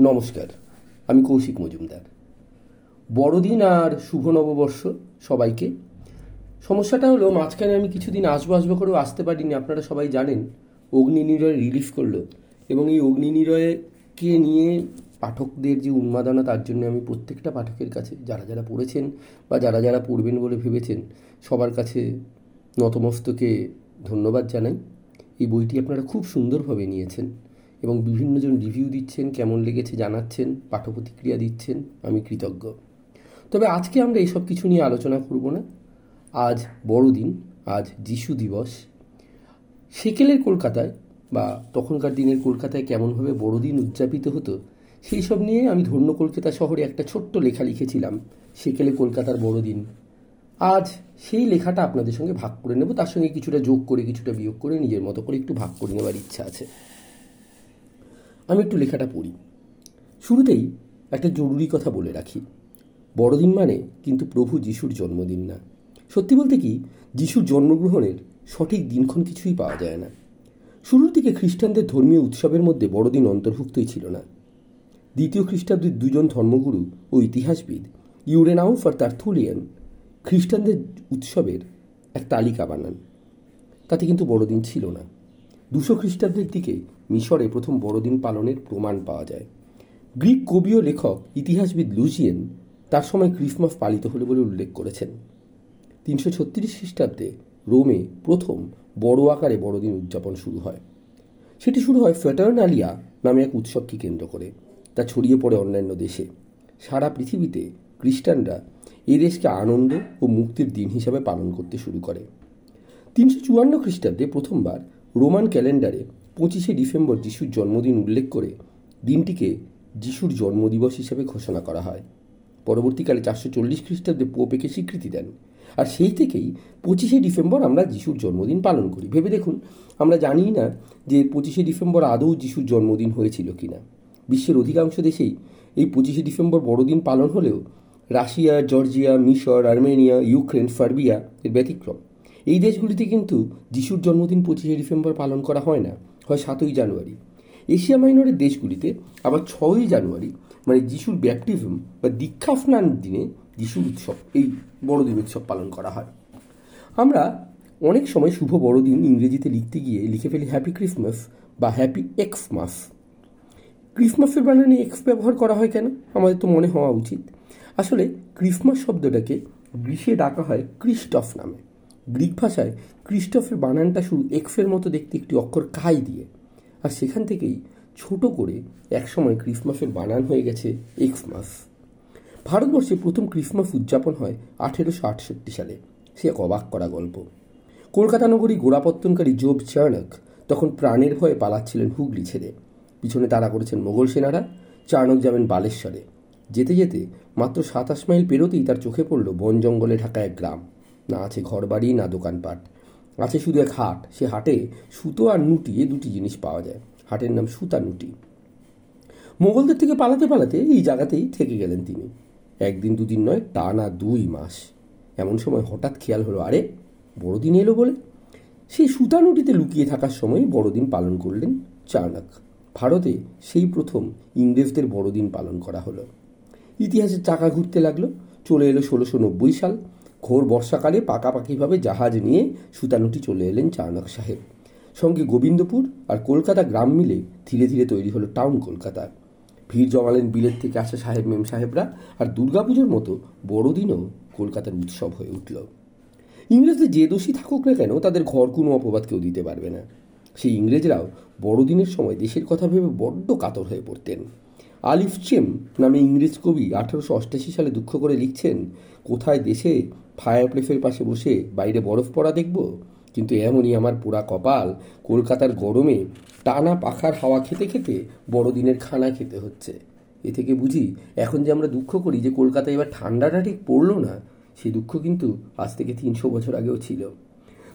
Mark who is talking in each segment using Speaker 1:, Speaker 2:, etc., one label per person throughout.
Speaker 1: নমস্কার, আমি কৌশিক মজুমদার। বড়দিন আর শুভ নববর্ষ সবাইকে। সমস্যাটা হলো, মাঝখানে আমি কিছুদিন আসব আসব করেও আসতে পারিনি, আপনারা সবাই জানেন অগ্নি নিরয় রিলিফ করল। এবং এই অগ্নি নিরয়কে নিয়ে পাঠকদের যে উন্মাদনা, তার জন্য আমি প্রত্যেকটা পাঠকের কাছে, যারা যারা পড়েছেন বা যারা যারা পড়বেন বলে ভেবেছেন, সবার কাছে নতমস্তকে ধন্যবাদ জানাই। এই বইটি আপনারা খুব সুন্দরভাবে নিয়েছেন। এবং বিভিন্নজন রিভিউ দিচ্ছেন, কেমন লেগেছে জানাচ্ছেন পাঠ প্রতিক্রিয়া দিচ্ছেন, আমি কৃতজ্ঞ। তবে আজকে আমরা এসব কিছু নিয়ে আলোচনা করব না। আজ বড়দিন, আজ যিশু দিবস। সেকেলের কলকাতায় বা তখনকার দিনের কলকাতায় কেমনভাবে বড়দিন উদযাপিত হতো, সেই সব নিয়ে আমি ধন্য কলকাতা শহরে একটা ছোট্ট লেখা লিখেছিলাম, সেকেলে কলকাতার বড়দিন। আজ সেই লেখাটা আপনাদের সঙ্গে ভাগ করে নেব, তার সঙ্গে কিছুটা যোগ করে, কিছুটা বিয়োগ করে, নিজের মতো করে একটু ভাগ করে নেওয়ার ইচ্ছা আছে। আমি একটু লেখাটা পড়ি। শুরুতেই একটা জরুরি কথা বলে রাখি। বড়দিন মানে কিন্তু প্রভু যিশুর জন্মদিন না। সত্যি বলতে কি, যিশুর জন্মগ্রহণের সঠিক দিনক্ষণ কিছুই পাওয়া যায় না। শুরুর দিকে খ্রিস্টানদের ধর্মীয় উৎসবের মধ্যে বড়দিন অন্তর্ভুক্তই ছিল না। দ্বিতীয় খ্রিস্টাব্দের দুজন ধর্মগুরু ও ইতিহাসবিদ, ইউরেনাউফ আর তার্থুলিয়ান, খ্রিস্টানদের উৎসবের এক তালিকা বানান। তাতে কিন্তু বড়দিন ছিল না। দুশো খ্রিস্টাব্দের দিকে মিশরে প্রথম বড়দিন পালনের প্রমাণ পাওয়া যায়। গ্রিক কবি ও লেখক ইতিহাসবিদ লুজিয়েন তার সময় ক্রিসমাস পালিত হলো বলে উল্লেখ করেছেন। তিনশো ছত্রিশ খ্রিস্টাব্দে রোমে প্রথম বড় আকারে বড়দিন উদযাপন শুরু হয়। সেটি শুরু হয় ফেটার্নালিয়া নামে এক উৎসবকে কেন্দ্র করে। তা ছড়িয়ে পড়ে অন্যান্য দেশে। সারা পৃথিবীতে খ্রিস্টানরা এই দেশকে আনন্দ ও মুক্তির দিন হিসাবে পালন করতে শুরু করে। তিনশো চুয়ান্ন খ্রিস্টাব্দে প্রথমবার রোমান ক্যালেন্ডারে পঁচিশে ডিসেম্বর যিশুর জন্মদিন উল্লেখ করে দিনটিকে যিশুর জন্মদিবস হিসেবে ঘোষণা করা হয়। পরবর্তীকালে চারশো চল্লিশ খ্রিস্টাব্দে পোপেকে স্বীকৃতি দেন। আর সেই থেকেই পঁচিশে ডিসেম্বর আমরা যিশুর জন্মদিন পালন করি। ভেবে দেখুন, আমরা জানি না যে পঁচিশে ডিসেম্বর আদৌ যিশুর জন্মদিন হয়েছিল কিনা। বিশ্বের অধিকাংশ দেশেই এই পঁচিশে ডিসেম্বর বড়দিন পালন হলেও রাশিয়া, জর্জিয়া, মিশর, আর্মেনিয়া, ইউক্রেন, সার্বিয়া এর ব্যতিক্রম। এই দেশগুলিতে কিন্তু যিশুর জন্মদিন পঁচিশে ডিসেম্বর পালন করা হয় না। হয় সাতই জানুয়ারি। এশিয়া মাইনরের দেশগুলিতে আবার ছয়ই জানুয়ারি মানে যিশুর ব্যাপটিজম বা দীক্ষা স্নান দিনে যিশুর উৎসব, এই বড়দিন উৎসব পালন করা হয়। আমরা অনেক সময় শুভ বড়দিন ইংরেজিতে লিখতে গিয়ে লিখে ফেলি হ্যাপি ক্রিসমাস বা হ্যাপি এক্স মাস ক্রিসমাসের বানানে এক্স ব্যবহার করা হয় কেন? আমাদের তো মনে হওয়া উচিত। আসলে ক্রিসমাস শব্দটাকে গ্রীষে ডাকা হয় ক্রিস্টফ নামে। গ্রিক ভাষায় ক্রিস্টফের বানানটা শুরু এক্সের মতো দেখতে একটি অক্ষর কাই দিয়ে। আর সেখান থেকেই ছোট করে একসময় ক্রিসমাসের বানান হয়ে গেছে এক্সমাস। ভারতবর্ষে প্রথম ক্রিসমাস উদযাপন হয় আঠেরোশো আটষট্টি সালে। সে এক অবাক করা গল্প। কলকাতা নগরী গোড়াপত্তনকারী জোব চার্নক তখন প্রাণের ভয়ে পালাচ্ছিলেন হুগলি ছেড়ে। পিছনে তাড়া করেছেন মোগল সেনারা চার্নক যাবেন বালেশ্বরে। যেতে যেতে মাত্র সাতাশ মাইল পেরোতেই তার চোখে পড়ল বন জঙ্গলে ঢাকা এক গ্রাম। না আছে ঘরবাড়ি, না দোকানপাট। আছে শুধু এক হাট। সে হাটে সুতো আর নুটি, এ দুটি জিনিস পাওয়া যায়। হাটের নাম সুতা নুটি। মোগলদের থেকে পালাতে পালাতে এই জায়গাতেই থেকে গেলেন তিনি। একদিন দুদিন নয়, টানা দুই মাস। এমন সময় হঠাৎ খেয়াল হলো, আরে, বড়দিন এলো বলে। সেই সুতানুটিতে লুকিয়ে থাকার সময় বড়দিন পালন করলেন চার্নাক ভারতে সেই প্রথম ইংরেজদের বড়দিন পালন করা হলো। ইতিহাসের চাকা ঘুরতে লাগল। চলে এলো ষোলোশো নব্বই সাল। ঘোর বর্ষাকালে পাকাপাকিভাবে জাহাজ নিয়ে সুতানুটি চলে এলেন চার্নাক সাহেব। সঙ্গে গোবিন্দপুর আর কলকাতা গ্রাম মিলে ধীরে ধীরে তৈরি হলো টাউন কলকাতা। ভিড় জমালেন বিলেত থেকে আসা সাহেব, মেম সাহেবরা আর দুর্গাপুজোর মতো বড়দিনও কলকাতার উৎসব হয়ে উঠল। ইংরেজদের যে দোষী থাকুক না কেন, তাদের ঘর কোনো অপবাদ কেউ দিতে পারবে না। সেই ইংরেজরাও বড়দিনের সময় দেশের কথা ভেবে বড্ড কাতর হয়ে পড়তেন। আলিফ চেম নামে ইংরেজ কবি আঠারোশো অষ্টাশি সালে দুঃখ করে লিখছেন, কোথায় দেশে ফায়ার প্লেসের পাশে বসে বাইরে বরফ পড়া দেখব। কিন্তু এমনই আমার পোড়া কপাল কলকাতার গরমে টানা পাখার হাওয়া খেতে খেতে বড়দিনের খানা খেতে হচ্ছে। এ থেকে বুঝি এখন যে আমরা দুঃখ করি যে কলকাতায় এবার ঠান্ডাটা ঠিক পড়ল না, সে দুঃখ কিন্তু আজ থেকে তিনশো বছর আগেও ছিল।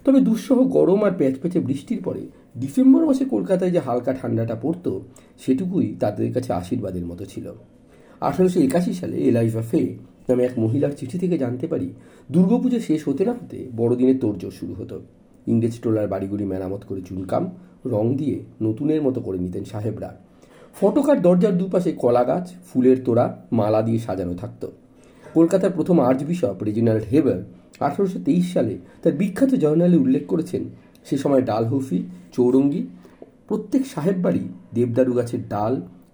Speaker 1: তবে দুঃসহ গরম আর প্যাচপ্যাচে বৃষ্টির পরে ডিসেম্বর মাসে কলকাতায় যে হালকা ঠান্ডাটা পড়তো, সেটুকুই তাদের কাছে আশীর্বাদের মতো ছিল। আঠারোশো একাশি সালে এলাইভা ফে নামে এক মহিলার চিঠি থেকে জানতে পারি দুর্গাপুজো শেষ হতে না হতে বড়দিনের তোড়জোড় শুরু হতো। ইংরেজ টোলার বাড়িগুলি মেরামত করে চুনকাম, রং দিয়ে নতুনের মতো করে নিতেন সাহেবরা। ফটোকার দরজার দুপাশে কলা গাছ, ফুলের তোড়া, মালা দিয়ে সাজানো থাকত। কলকাতার প্রথম আর্চ বিশপ রেজিনাল্ড হেবার আঠারোশো তেইশ সালে তার বিখ্যাত জার্নালে উল্লেখ করেছেন, সে সময় ডালহৌসি চৌরঙ্গি, প্রত্যেক সাহেব বাড়ি দেবদারু গাছের ডাল,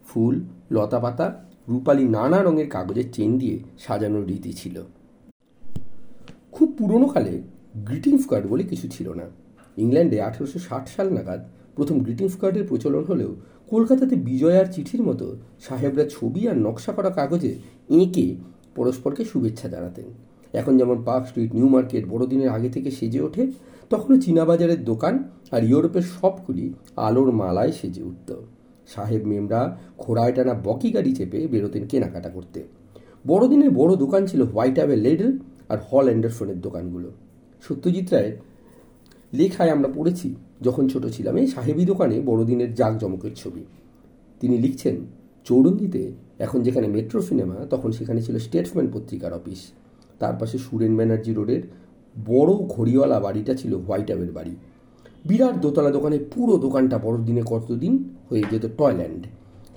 Speaker 1: ফুল, লতাপাতা রূপালি নানা রঙের কাগজের চেন দিয়ে সাজানোর রীতি ছিল। খুব পুরনো কালে গ্রিটিংস কার্ড বলে কিছু ছিল না। ইংল্যান্ডে আঠেরোশো ষাট সাল নাগাদ প্রথম গ্রিটিংস কার্ডের প্রচলন হলেও কলকাতাতে বিজয়ার চিঠির মতো সাহেবরা ছবি আর নকশা করা কাগজে এঁকে পরস্পরকে শুভেচ্ছা জানাতেন। এখন যেমন পার্ক স্ট্রিট, নিউ মার্কেট, বড়দিনের আগে থেকে সেজে ওঠে, তখনও চীনাবাজারের দোকান আর ইউরোপের সবগুলি আলোর মালায় সেজে উঠত। সাহেব মেমরা ঘোড়ায় টানা বকি গাড়ি চেপে বেরোতেন কেনাকাটা করতে। বড়দিনের বড় দোকান ছিল হোয়াইট অ্যাভে লেডল আর হল অ্যান্ডারসনের দোকানগুলো। সত্যজিৎ রায়ের লেখায় আমরা পড়েছি, যখন ছোট ছিলাম, এই সাহেবি দোকানে বড়দিনের জাঁকজমকের ছবি। তিনি লিখছেন, চৌরঙ্গিতে এখন যেখানে মেট্রো সিনেমা, তখন সেখানে ছিল স্টেটসম্যান পত্রিকার অফিস। তার পাশে সুরেন ব্যানার্জি রোডের বড় ঘড়িওয়ালা বাড়িটা ছিল হোয়াইট অ্যাবের বাড়ি। বিরাট দোতলা দোকানে পুরো দোকানটা বড়দিনে কতদিন হয়ে যেত টয়ল্যান্ড।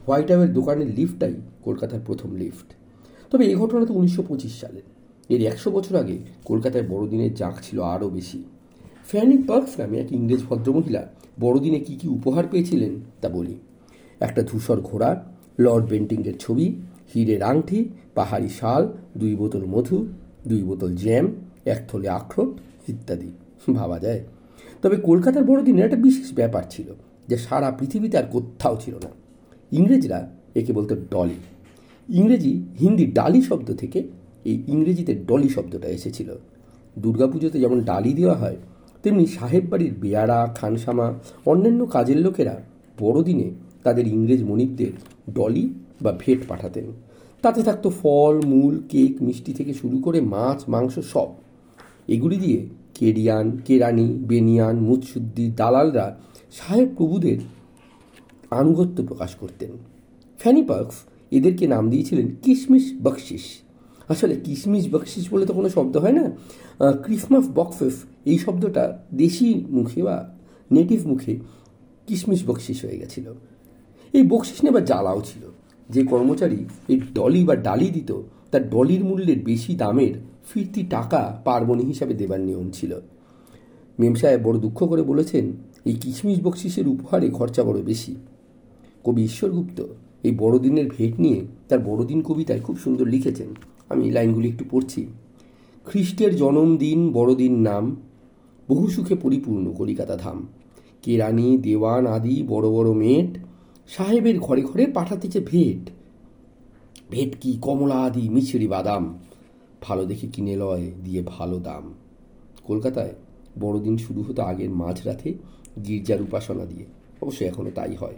Speaker 1: হোয়াইট অ্যাবের দোকানের লিফটটাই কলকাতার প্রথম লিফট। তবে এই ঘটনা তো উনিশশো পঁচিশ সালের এর একশো বছর আগে কলকাতায় বড়দিনের জাঁক ছিল আরও বেশি। ফ্যানি পার্কস নামে এক ইংরেজ ভদ্রমহিলা বড়দিনে কী কী উপহার পেয়েছিলেন তা বলি। একটা ধূসর ঘোড়া, লর্ড বেন্টিংয়ের ছবি, হিরের আংটি পাহাড়ি শাল, দুই বোতল মধু, দুই বোতল জ্যাম, এক থলে আখরোট ইত্যাদি। ভাবা যায়। তবে কলকাতার বড়দিনের একটা বিশেষ ব্যাপার ছিল, যে সারা পৃথিবীতে আর কোথাও ছিল না। ইংরেজরা একে বলতো ডলি। ইংরেজি হিন্দি ডালি শব্দ থেকে এই ইংরেজিতে ডলি শব্দটা এসেছিল। দুর্গাপুজোতে যেমন ডালি দেওয়া হয়, তেমনি সাহেব বাড়ির বেয়ারা খানসামা, অন্যান্য কাজের লোকেরা বড়দিনে তাদের ইংরেজ মনিকদের ডলি বা ভেট পাঠাতেন। তাতে থাকতো ফল, মূল, কেক, মিষ্টি থেকে শুরু করে মাছ, মাংস সব। এগুলি দিয়ে কেরিয়ান কেরানি, বেনিয়ান, মুৎসুদ্দি, দালালরা সাহেব প্রভুদের আনুগত্য প্রকাশ করতেন। ফ্যানি পার্কস এদেরকে নাম দিয়েছিলেন কিশমিশ বকশিস। আসলে কিশমিশ বকশিস বলে তো কোনো শব্দ হয় না। ক্রিসমাস বক্সেস এই শব্দটা দেশি মুখে বা নেটিভ মুখে কিশমিশ বকশিস হয়ে গেছিল। এই বকশিস নেবার জ্বালাও ছিল। যে কর্মচারী এই ডলি বা ডালি দিত, তার ডলির মূল্যের বেশি দামের ফিরতি টাকা পার্বণী হিসাবে দেবার নিয়ম ছিল। মেম সাহেব বড় দুঃখ করে বলেছেন, এই কিশমিশ বকশিসের উপহারে খরচা বড় বেশি। কবি ঈশ্বরগুপ্ত এই বড়দিনের ভেট নিয়ে তার বড়দিন কবিতায় খুব সুন্দর লিখেছেন। আমি লাইনগুলি একটু পড়ছি। খ্রিস্টের জন্মদিন, বড়দিন নাম, বহু সুখে পরিপূর্ণ কলিকাতা ধাম। কেরানি দেওয়ান আদি, বড় বড় মেট, সাহেবের ঘরে ঘরে পাঠাতেছে ভেট। ভেটকি, কমলা আদি, মিছরি বাদাম। ভালো দেখে কিনে লয়, দিয়ে ভালো দাম। কলকাতায় বড়দিন শুরু হতো আগের মাঝরাতে গির্জার উপাসনা দিয়ে। অবশ্যই এখনও তাই হয়।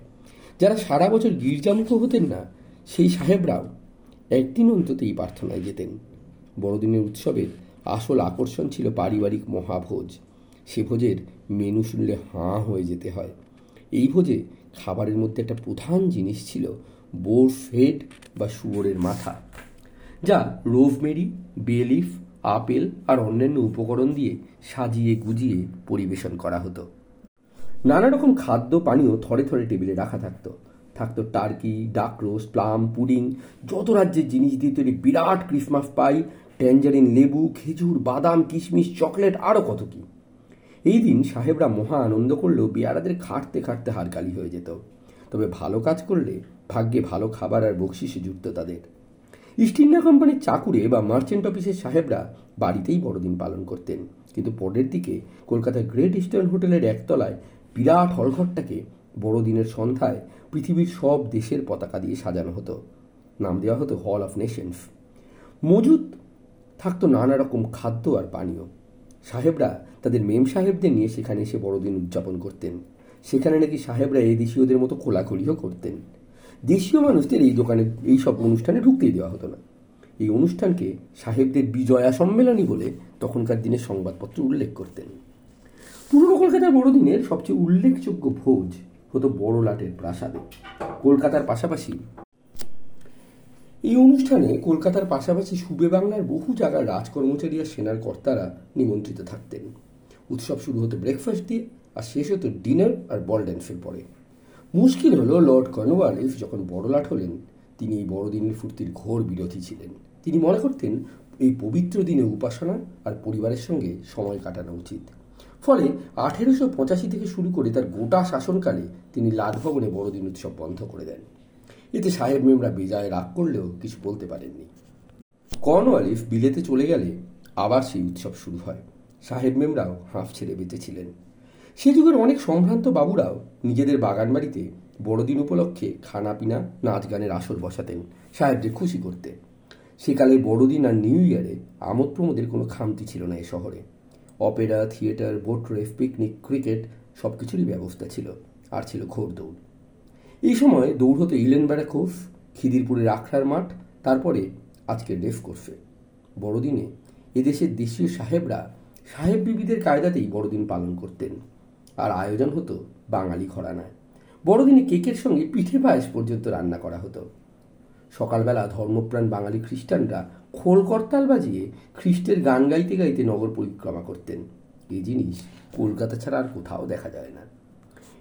Speaker 1: যারা সারা বছর গির্জামুখ হতেন না, সেই সাহেবরাও একদিন অন্তত এই প্রার্থনায় যেতেন। বড়দিনের উৎসবের আসল আকর্ষণ ছিল পারিবারিক মহাভোজ। সে ভোজের মেনু শুনলে হাঁ হয়ে যেতে হয়। এই ভোজে খাবারের মধ্যে একটা প্রধান জিনিস ছিল বোর ফেড বা শুয়োরের মাথা। যা রোভমেরি বেলিফ আপেল আর অন্যান্য উপকরণ দিয়ে সাজিয়ে গুজিয়ে পরিবেশন করা হতো। নানা রকম খাদ্য পানীয় থরে থরে টেবিলে রাখা থাকতো। থাকতো টার্কি, ডাক রোস্ট, প্লাম, পুডিং, যত রাজ্যের জিনিস দিয়ে তৈরি বিরাট ক্রিসমাস পাই, ট্যাঞ্জারিন লেবু, খেজুর, বাদাম, কিশমিশ, চকলেট আরও কত কি। এই দিন সাহেবরা মহা আনন্দ করলেও বেয়ারাদের খাটতে খাটতে হারকালি হয়ে যেত। তবে ভালো কাজ করলে ভাগ্যে ভালো খাবার আর বকশিসে যুক্ত তাদের। ইস্ট ইন্ডিয়া কোম্পানির চাকুরে বা মার্চেন্ট অফিসের সাহেবরা বাড়িতেই বড়দিন পালন করতেন। কিন্তু পরের দিকে কলকাতার গ্রেট ইস্টার্ন হোটেলের একতলায় বিরাট হলঘরটাকে বড়দিনের সন্ধ্যায় পৃথিবীর সব দেশের পতাকা দিয়ে সাজানো হতো। নাম দেওয়া হতো হল অফ নেশনস মজুদ থাকতো নানা রকম খাদ্য আর পানীয়। সাহেবরা তাদের মেম সাহেবদের নিয়ে সেখানে এসে বড়দিন উদযাপন করতেন। সেখানে নাকি সাহেবরা এই দেশীয়দের মতো খোলাখুলিও করতেন। দেশীয় মানুষদের এই দোকানে এই সব অনুষ্ঠানে ঢুকতেই দেওয়া হতো না। এই অনুষ্ঠানকে সাহেবদের বিজয়া সম্মেলনী বলে তখনকার দিনে সংবাদপত্র উল্লেখ করতেন। পুরনো কলকাতার বড়দিনের সবচেয়ে উল্লেখযোগ্য ভোজ হতো বড় লাটের প্রাসাদে। কলকাতার পাশাপাশি এই অনুষ্ঠানে কলকাতার পাশাপাশি সুবে বাংলার বহু জায়গার রাজকর্মচারী আর সেনার কর্তারা নিমন্ত্রিত থাকতেন। উৎসব শুরু হতো ব্রেকফাস্ট দিয়ে আর শেষ হতো ডিনার আর বল ড্যান্সের পরে। মুশকিল হলো লর্ড কর্নওয়ালিস যখন বড়লাট হলেন, তিনি এই বড়দিনের ফুর্তির ঘোর বিরোধী ছিলেন। তিনি মনে করতেন এই পবিত্র দিনে উপাসনা আর পরিবারের সঙ্গে সময় কাটানো উচিত। ফলে আঠেরোশো পঁচাশি থেকে শুরু করে তার গোটা শাসনকালে তিনি লালভবনে বড়দিন উৎসব বন্ধ করে দেন। এতে সাহেব মেমরা বেজায় রাগ করলেও কিছু বলতে পারেননি। কর্নওয়ালিস বিলেতে চলে গেলে আবার সেই উৎসব শুরু হয়। সাহেব মেমরাও হাঁফ ছেড়ে বেঁচেছিলেন সে যুগের অনেক সম্ভ্রান্ত বাবুরাও নিজেদের বাগান বাড়িতে বড়দিন উপলক্ষে খানা পিনা নাচ গানের আসর বসাতেন সাহেবদের খুশি করতে। সেকালে বড়দিন আর নিউ ইয়ারে আমোদ প্রমোদের কোনো খামতি ছিল না এ শহরে। অপেরা, থিয়েটার, বোট রেফ পিকনিক, ক্রিকেট সব কিছুরই ব্যবস্থা ছিল, আর ছিল ঘোর দৌড়। এই সময় দৌড় হতো ইলেন ব্যারাকোফ, খিদিরপুরের আখড়ার মাঠ, তারপরে আজকের রেফ কোর্সে বড়দিনে এদেশের দেশীয় সাহেবরা সাহেব বিবিদের কায়দাতেই বড়দিন পালন করতেন। আর আয়োজন হতো বাঙালি ঘরানায়। বড়দিনে কেকের সঙ্গে পিঠে পায়েস পর্যন্ত রান্না করা হতো। সকালবেলা ধর্মপ্রাণ বাঙালি খ্রিস্টানরা খোল করতাল বাজিয়ে খ্রিস্টের গান গাইতে গাইতে নগর পরিক্রমা করতেন। এই জিনিস কলকাতা ছাড়া আর কোথাও দেখা যায় না।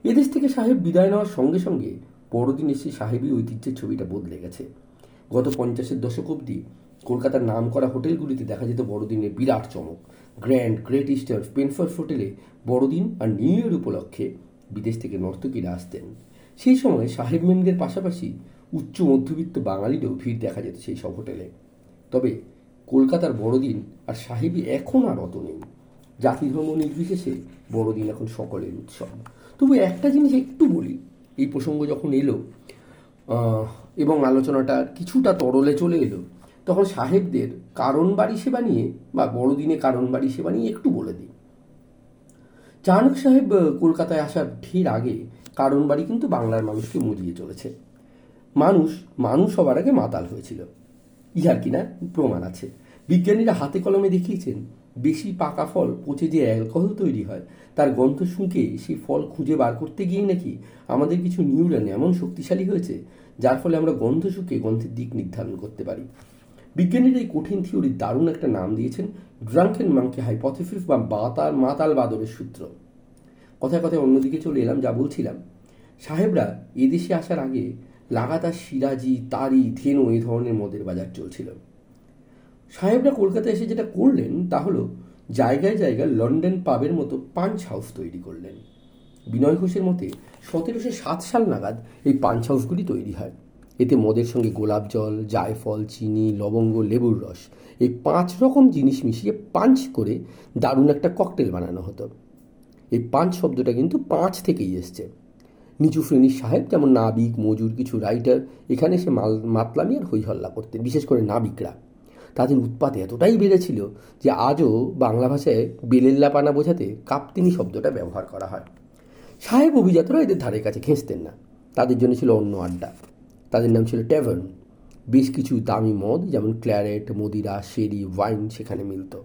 Speaker 1: এদেশ থেকে সাহেব বিদায় নেওয়ার সঙ্গে সঙ্গে বড়দিন এসে সাহেবী ঐতিহ্যের ছবিটা বদলে গেছে। গত পঞ্চাশের দশক অবধি কলকাতার নাম করা হোটেলগুলিতে দেখা যেত বড়দিনের বিরাট চমক। গ্র্যান্ড, গ্রেট ইস্টার পেনফার্স হোটেলে বড়দিন আর নিউ ইয়ার উপলক্ষে বিদেশ থেকে নর্তকীরা আসতেন। সেই সময় সাহেব মেমদের পাশাপাশি উচ্চ মধ্যবিত্ত বাঙালিরও ভিড় দেখা যেত সেই সব হোটেলে। তবে কলকাতার বড়দিন আর সাহেবী এখন আর অত নেই। জাতি ধর্ম নির্বিশেষে বড়দিন এখন সকলের উৎসব। তবু একটা জিনিস একটু বলি, এই প্রসঙ্গ যখন এলো এবং আলোচনাটা কিছুটা তরলে চলে এলো তখন সাহেবদের কারণ বাড়ি সেবা নিয়ে বা বড়দিনে কারণ বাড়ি সেবা নিয়ে একটু বলে দিই। চাণক সাহেব কলকাতায় আসার ঢের আগে কারণ বাড়ি কিন্তু বাংলার মানুষকে মরিয়ে চলেছে। মানুষ মানুষ সবার আগে মাতাল হয়েছিল। ইহার কিনা প্রমাণ আছে। বিজ্ঞানীরা হাতে কলমে দেখিয়েছেন, বেশি পাকা ফল পচে যে অ্যালকোহল তৈরি হয়, তার গন্ধ শুঁকে সেই ফল খুঁজে বার করতে গিয়ে নাকি আমাদের কিছু নিউরন এমন শক্তিশালী হয়েছে, যার ফলে আমরা গন্ধ শুঁকে গন্ধের দিক নির্ধারণ করতে পারি। বিজ্ঞানীরা এই কঠিন থিওরি দারুণ একটা নাম দিয়েছেন ড্রাঙ্কেন মাংকে হাইপথেসিস বা বাতার মাতাল বাদরের সূত্র। কথায় কথায় অন্যদিকে চলে এলাম যা বলছিলাম। সাহেবরা এদেশে আসার আগে লাগাতার সিরাজি তারি, ধেনু এই ধরনের মদের বাজার চলছিল। সাহেবরা কলকাতায় এসে যেটা করলেন তা হলো জায়গায় জায়গায় লন্ডন পাবের মতো পাঞ্চ হাউস তৈরি করলেন। বিনয় ঘোষের মতে সতেরোশো সাত সাল নাগাদ এই পাঞ্চ হাউসগুলি তৈরি হয়। এতে মদের সঙ্গে গোলাপ জল, জায়ফল, চিনি, লবঙ্গ, লেবুর রস, এই পাঁচ রকম জিনিস মিশিয়ে পাঞ্চ করে দারুণ একটা ককটেল বানানো হতো। এই পাঞ্চ শব্দটা কিন্তু পাঁচ থেকেই এসছে। নিচু শ্রেণির সাহেব যেমন নাবিক, মজুর, কিছু রাইটার, এখানে এসে মাল মাতলামি আর হইহল্লা করতেন, বিশেষ করে নাবিকরা। তাদের উৎপাত এতটাই বেড়েছিল যে আজও বাংলা ভাষায় বেলেল্লা পানা বোঝাতে কাপ্তিনি শব্দটা ব্যবহার করা হয়। সাহেব অভিজাতরা এদের ধারে কাছে খেঁচতেন না। তাদের জন্য ছিল অন্য আড্ডা। তাদের নাম ছিল ট্যাভার্ন। বেশ কিছু দামি মদ, যেমন ক্ল্যারেট, মদিরা, শেরি, ওয়াইন সেখানে মিলত।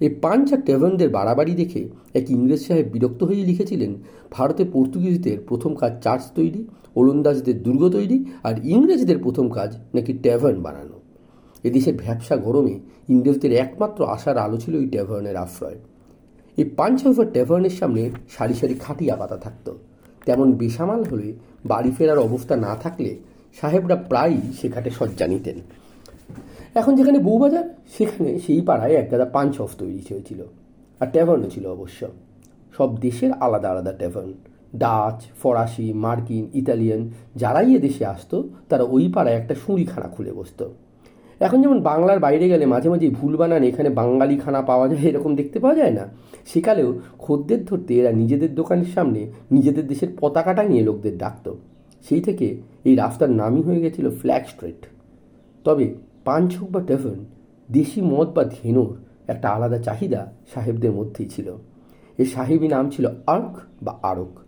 Speaker 1: এই পাঞ্চ আর বাড়াবাড়ি দেখে এক ইংরেজ সাহেব বিরক্ত হয়ে লিখেছিলেন, ভারতে পর্তুগিজদের প্রথম কাজ চার্চ তৈরি, ওলন্দাজদের দুর্গ তৈরি, আর ইংরেজদের প্রথম কাজ নাকি ট্যাভার্ন বানানো। এদেশের ভ্যাবসা গরমে ইংরেজদের একমাত্র আশার আলো ছিল ওই ট্যাভার্নের আশ্রয়। এই পাঞ্চ হাউফার ট্যাভার্নের সামনে সারি সারি খাটিয়া পাতা থাকত। তেমন বেসামাল হলে বাড়ি ফেরার অবস্থা না থাকলে সাহেবরা প্রায়ই সে ঘাটে শয্যা নিতেন। এখন যেখানে বউবাজার, সেখানে সেই পাড়ায় এক গাদা পাঞ্চ হাউস তৈরি হয়েছিল। আর ট্যাভার্নও ছিল অবশ্য। সব দেশের আলাদা আলাদা ট্যাভার্ন ডাচ, ফরাসি, মার্কিন, ইতালিয়ান, যারাই দেশে আসতো, তারা ওই পাড়ায় একটা সুঁড়িখানা খুলে বসতো। এখন যেমন বাংলার বাইরে গেলে মাঝে মাঝে ভুল বানান এখানে বাঙালি খানা পাওয়া যায়, এরকম দেখতে পাওয়া যায় না। সেকালেও খদ্দের ধরতে এরা নিজেদের দোকানের সামনে নিজেদের দেশের পতাকাটা নিয়ে লোকদের ডাকত। সেই থেকে এই রাস্তার নামই হয়ে গেছিল ফ্ল্যাগ স্ট্রিট তবে পাঞ্চ বা টেফন দেশি মদ বা ধেনুর একটা আলাদা চাহিদা সাহেবদের মধ্যেই ছিল। এর সাহেবী নাম ছিল আর্ক বা আরক।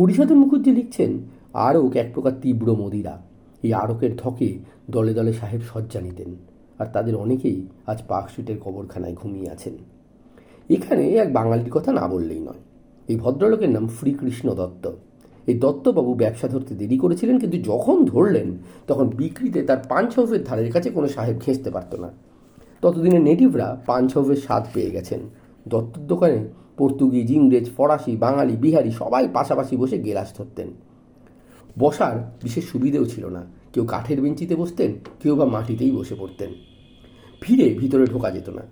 Speaker 1: হরিসাধন মুখুজ্জি লিখছেন, আরক এক প্রকার তীব্র মদিরা। এই আরকের ধকে দলে দলে সাহেব শয্যা নিতেন আর তাদের অনেকেই আজ পার্ক স্ট্রিটের কবরখানায় ঘুমিয়ে আছেন। এখানে এক বাঙালির কথা না বললেই নয়। এই ভদ্রলোকের নাম শ্রীকৃষ্ণ দত্ত। এই দত্তবাবু ব্যবসা ধরতে দেরি করেছিলেন, কিন্তু যখন ধরলেন, তখন বিক্রিতে তার পাঞ্চ হাউসের ধারের কাছে কোনো সাহেব খেঁচতে পারত না। ততদিনে নেটিভরা পাঞ্চ হাউসের স্বাদ পেয়ে গেছেন। দত্তর দোকানে পর্তুগিজ, ইংরেজ, ফরাসি, বাঙালি, বিহারি সবাই পাশাপাশি বসে গেলাস ধরতেন। বসার বিশেষ সুবিধেও ছিল না। কেউ কাঠের বেঞ্চিতে বসতেন, কেউ বা মাটিতেই বসে পড়তেন। ফিরে ভিতরে ঢোকা যেত না।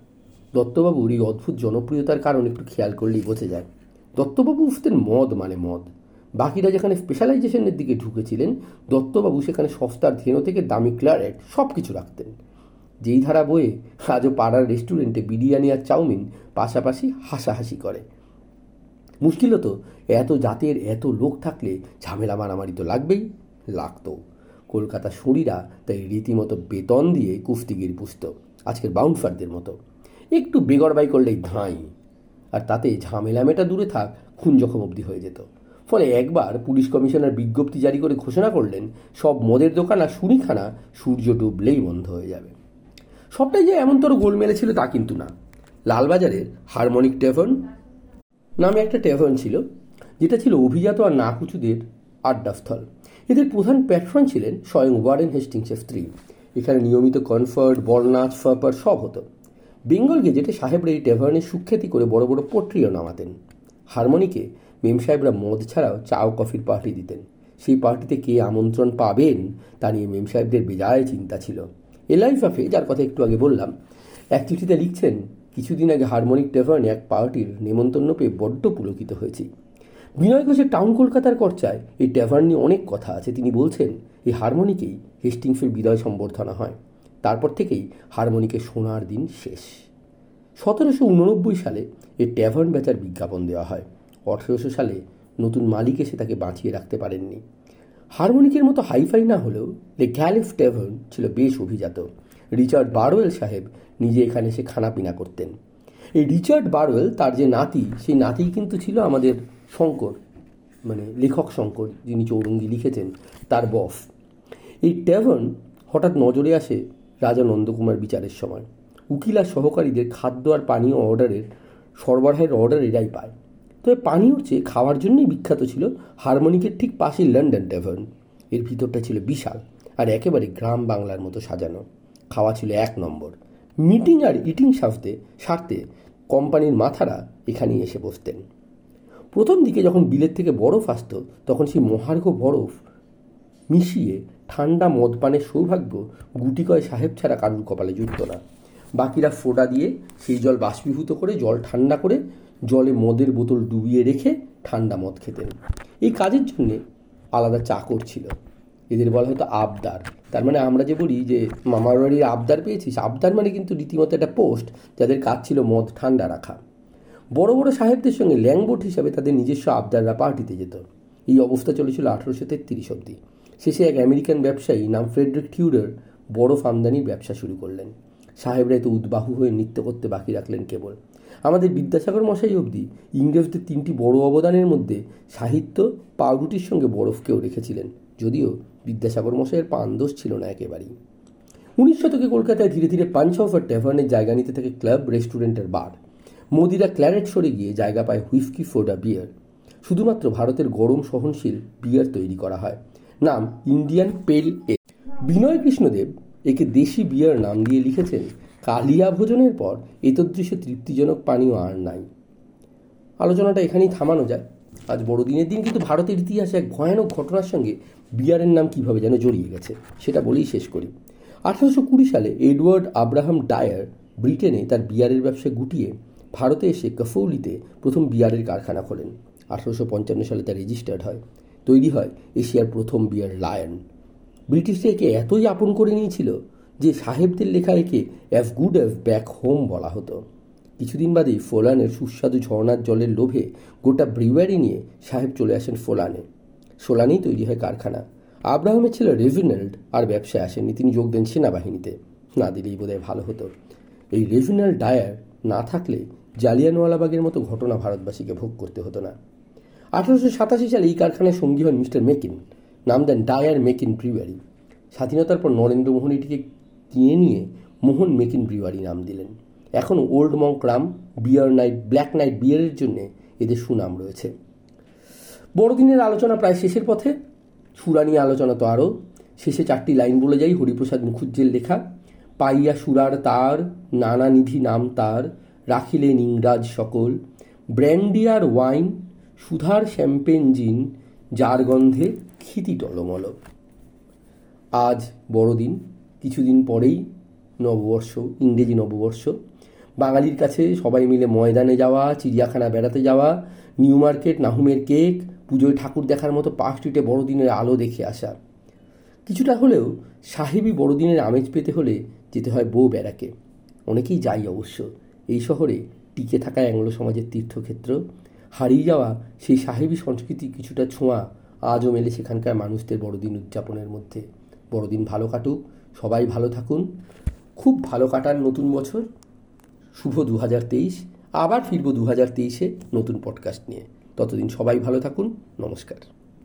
Speaker 1: দত্তবাবুর এই অদ্ভুত জনপ্রিয়তার কারণ একটু খেয়াল করলেই বোঝা যায়। দত্তবাবু উঠতেন মদ মানে মদ। বাকিরা যেখানে স্পেশালাইজেশনের দিকে ঢুকেছিলেন, দত্তবাবু সেখানে সস্তার ধেনো থেকে দামি ক্লারেট সব কিছু রাখতেন। যেই ধারা বয়ে আজও পাড়ার রেস্টুরেন্টে বিরিয়ানি আর চাউমিন পাশাপাশি হাসাহাসি করে। মুশকিল হতো, এত জাতের এত লোক থাকলে ঝামেলা মারামারি তো লাগবেই, লাগতো। কলকাতা শুঁড়িরা তাই রীতিমতো বেতন দিয়ে কুস্তিগির পুষত, আজকের বাউন্সারদের মতো। একটু বেগরবাই করলেই ধাঁই, আর তাতে ঝামেলা মেটা দূরে থাক, খুন জখম অবধি হয়ে যেত। ফলে একবার পুলিশ কমিশনার বিজ্ঞপ্তি জারি করে ঘোষণা করলেন, সব মদের দোকান আর সুনিখানা সূর্য ডুবলেই বন্ধ হয়ে যাবে। সবটাই যে এমনতর গোল মেলেছিল তা কিন্তু না। লালবাজারের হারমোনিক টেভার্ন নামে একটা টেভার্ন ছিল, যেটা ছিল অভিজাত আর নাকুচুদের আড্ডাস্থল। এদের প্রধান প্যাট্রন ছিলেন স্বয়ং ওয়ারেন হেস্টিংসের স্ত্রী। এখানে নিয়মিত কনফার্ট বলনাচ ফাপার সব হতো। বেঙ্গল গেজেটে সাহেবরা এই টেভার্নে সুখ্যাতি করে বড় বড় পোট্রিও নামাতেন। হারমোনিকে মেম সাহেবরা মদ ছাড়াও চা ও কফির পার্টি দিতেন। সেই পার্টিতে কে আমন্ত্রণ পাবেন, তা নিয়ে মেম সাহেবদের বেজায় চিন্তা ছিল। এলাইফাফে যার কথা একটু আগে বললাম, এক চিঠিতে লিখছেন, কিছুদিন আগে হারমোনিক টেভার্নে এক পার্টির নেমন্তন্ন পেয়ে বড্ড পুলকিত হয়েছি। বিনয় ঘোষের টাউন কলকাতার কর্চায় এই ট্যাভার্ন নিয়ে অনেক কথা আছে। তিনি বলছেন, এই হারমোনিকেই হেস্টিংসের বিদায় সম্বর্ধনা হয়। তারপর থেকেই হারমোনিকের সোনার দিন শেষ। সতেরোশো উননব্বই সালে এই ট্যাভার্ন বেচার বিজ্ঞাপন দেওয়া হয়। আঠেরোশো সালে নতুন মালিক এসে তাকে বাঁচিয়ে রাখতে পারেননি। হারমোনিকের মতো হাইফাই না হলেও দ্য ক্যালিফ ট্যাভার্ন ছিল বেশ অভিজাত। রিচার্ড বারওয়েল সাহেব নিজে এখানে এসে খানাপিনা করতেন। এই রিচার্ড বারওয়েল, তার যে নাতি, সেই নাতিই কিন্তু ছিল আমাদের শঙ্কর মানে লেখক শঙ্কর, যিনি চৌরঙ্গি লিখেছেন, তার বস। এই ট্যাভার্ন হঠাৎ নজরে আসে রাজা নন্দকুমার বিচারের সময়। উকিল আর সহকারীদের খাদ্য আর পানীয় অর্ডারের, সরবরাহের অর্ডার এরাই পায়। তবে পানীয়র চেয়ে খাওয়ার জন্যই বিখ্যাত ছিল হারমোনিকের ঠিক পাশে লন্ডন ট্যাভার্ন। এর ভিতরটা ছিল বিশাল আর একেবারে গ্রাম বাংলার মতো সাজানো। খাওয়া ছিল এক নম্বর। মিটিং আর ইটিং সারতে সারতে কোম্পানির মাথারা এখানেই এসে বসতেন। প্রথম দিকে যখন বিলের থেকে বরফ আসত, তখন সেই মহার্ঘ বরফ মিশিয়ে ঠান্ডা মদ পানের সৌভাগ্য গুটিকয় সাহেব ছাড়া কারুর কপালে জুটত না। বাকিরা ফোটা দিয়ে সেই জল বাষ্পীভূত করে, জল ঠান্ডা করে জলে মদের বোতল ডুবিয়ে রেখে ঠান্ডা মদ খেতেন। এই কাজের জন্যে আলাদা চাকর ছিল। এদের বলা হতো আবদার। তার মানে আমরা যে বলি যে, মামার বাড়ির আবদার পেয়েছিস? আবদার মানে কিন্তু রীতিমতো একটা পোস্ট যাদের কাজ ছিল মদ ঠান্ডা রাখা। বড় বড় সাহেবদের সঙ্গে ল্যাংবোট হিসাবে তাদের নিজস্ব আবদাররা পার্টিতে যেত। এই অবস্থা চলেছিল আঠারোশো তেত্রিশ অব্দি শেষে এক আমেরিকান ব্যবসায়ী নাম ফ্রেডরিক টিউডার বড় আমদানির ব্যবসা শুরু করলেন। সাহেবরা এত উদ্বাহু হয়ে নৃত্য করতে বাকি রাখলেন কেবল। আমাদের বিদ্যাসাগর মশাই অবধি ইংরেজদের তিনটি বড় অবদানের মধ্যে সাহিত্য পাউরুটির সঙ্গে বরফকেও রেখেছিলেন, যদিও বিদ্যাসাগর মশাইয়ের পানদোষ ছিল না একেবারেই। উনিশ শতকে কলকাতায় ধীরে ধীরে পাঞ্চ অফার ট্যাভার্নের জায়গা নিতে থাকে ক্লাব রেস্টুরেন্টের বার। মোদিরা ক্ল্যারেট সরে গিয়ে জায়গা পায় হুইস্কি ফোডা বিয়ার। শুধুমাত্র ভারতের গরম সহনশীল বিয়ার তৈরি করা হয়। নাম ইন্ডিয়ান পেল এ। বিনয় কৃষ্ণদেব একে দেশি বিয়ার নাম দিয়ে লিখেছেন, কালিয়া ভোজনের পর এতদৃশ্য তৃপ্তিজনক পানীয় আর নাই। আলোচনাটা এখানেই থামানো যায়। আজ বড়দিনের দিন কিন্তু ভারতের ইতিহাসে এক ভয়ানক ঘটনার সঙ্গে বিয়ারের নাম কীভাবে যেন জড়িয়ে গেছে, সেটা বলেই শেষ করি। আঠারোশো কুড়ি সালে এডওয়ার্ড আব্রাহাম ডায়ার ব্রিটেনে তার বিয়ারের ব্যবসা গুটিয়ে ভারতে এসে কফৌলিতে প্রথম বিয়ারের কারখানা খোলেন। আঠারোশো পঞ্চান্ন সালে তা রেজিস্টার্ড হয়। তৈরি হয় এশিয়ার প্রথম বিয়ার লায়ন। ব্রিটিশরা একে এতই আপন করে নিয়েছিল যে সাহেবদের লেখা একে have good have back home বলা হতো। কিছুদিন বাদেই ফোলানের সুস্বাদু ঝর্ণার জলের লোভে গোটা ব্রিওয়ারি নিয়ে সাহেব চলে আসেন ফোলানে। সোলানেই তৈরি হয় কারখানা। আব্রাহামের ছেলে রেভিনাল্ড আর ব্যবসায় আসেননি, তিনি যোগ দেন সেনাবাহিনীতে। না দিলেই বোধহয় ভালো হতো। এই রেভিনাল্ড ডায়ার না থাকলে জালিয়ানওয়ালাবাগের মতো ঘটনা ভারতবাসীকে ভোগ করতে হতো না। আঠারোশো সাতাশি সালে এই কারখানায় সঙ্গী হন মিস্টার মেকিন। নাম দেন ডায়ার মেকিন ব্রিওয়ারি স্বাধীনতার পর নরেন্দ্র মোহন এটিকে কিনে নিয়ে মোহন মেকিন ব্রিওয়ারি নাম দিলেন। এখন Old Monk rum, beer Knight, Black Knight বিয়ারের জন্যে এদের সুনাম রয়েছে। বড়দিনের আলোচনা প্রায় শেষের পথে, সুরা নিয়ে আলোচনা তো আরও। শেষে চারটি লাইন বলে যাই, হরিপ্রসাদ মুখুজ্জের লেখা, পাইয়া সুরার তার, নানা নিধি নাম তার রাখিলেন ইংরাজ সকল, ব্র্যান্ডিয়ার ওয়াইন, সুধার শ্যাম্পেন জিন, যার গন্ধে ক্ষিতি টলমল আজ বড়দিন, কিছুদিন পরেই নববর্ষ, ইংরেজি নববর্ষ। বাঙালির কাছে সবাই মিলে ময়দানে যাওয়া, চিড়িয়াখানা বেড়াতে যাওয়া, নিউ মার্কেট, নাহুমের কেক, পুজোয় ঠাকুর দেখার মতো পার্ক স্ট্রিটে বড়দিনের আলো দেখে আসা। কিছুটা হলেও সাহেবী বড়দিনের আমেজ পেতে হলে যেতে হয় বউ বেড়াকে। অনেকেই যাই অবশ্য। এই শহরে টিকে থাকা অ্যাংলো সমাজের তীর্থক্ষেত্র। হারিয়ে যাওয়া সেই সাহেবী সংস্কৃতির কিছুটা ছোঁয়া আজও মেলে সেখানকার মানুষদের বড়দিন উদযাপনের মধ্যে। বড়দিন ভালো কাটুক, সবাই ভালো থাকুন। খুব ভালো কাটার নতুন বছর। শুভ দু হাজার তেইশ। আবার ফিরবো দু হাজার তেইশে নতুন পডকাস্ট নিয়ে। ততদিন সবাই ভালো থাকুন। নমস্কার।